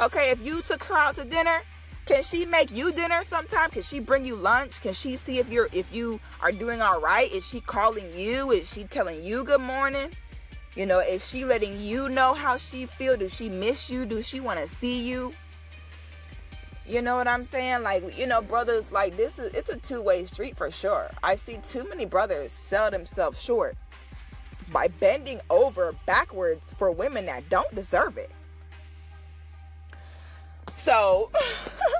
Okay, if you took her out to dinner, can she make you dinner sometime? Can she bring you lunch? Can she see if you're if you are doing all right? Is she calling you? Is she telling you good morning? You know, is she letting you know how she feel? Does she miss you? Does she want to see you? You know what I'm saying? Like, you know, brothers, like this is it's a two-way street for sure. I see too many brothers sell themselves short by bending over backwards for women that don't deserve it. So,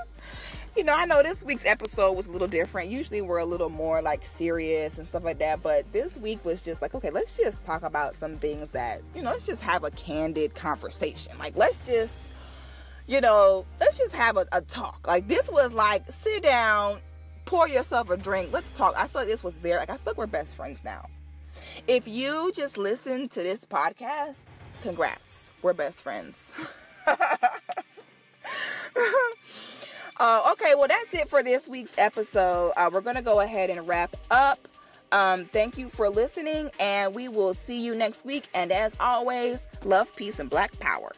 you know, I know this week's episode was a little different. Usually we're a little more like serious and stuff like that, but this week was just like, okay, let's just talk about some things that, you know, let's just have a candid conversation. Like, let's just, you know, let's just have a, a talk. Like, this was like, sit down, pour yourself a drink, let's talk. I feel like this was very, like, I feel like we're best friends now. If you just listen to this podcast, congrats. We're best friends. uh, okay, well, that's it for this week's episode. Uh, we're going to go ahead and wrap up. Um, thank you for listening, and we will see you next week. And as always, love, peace, and black power.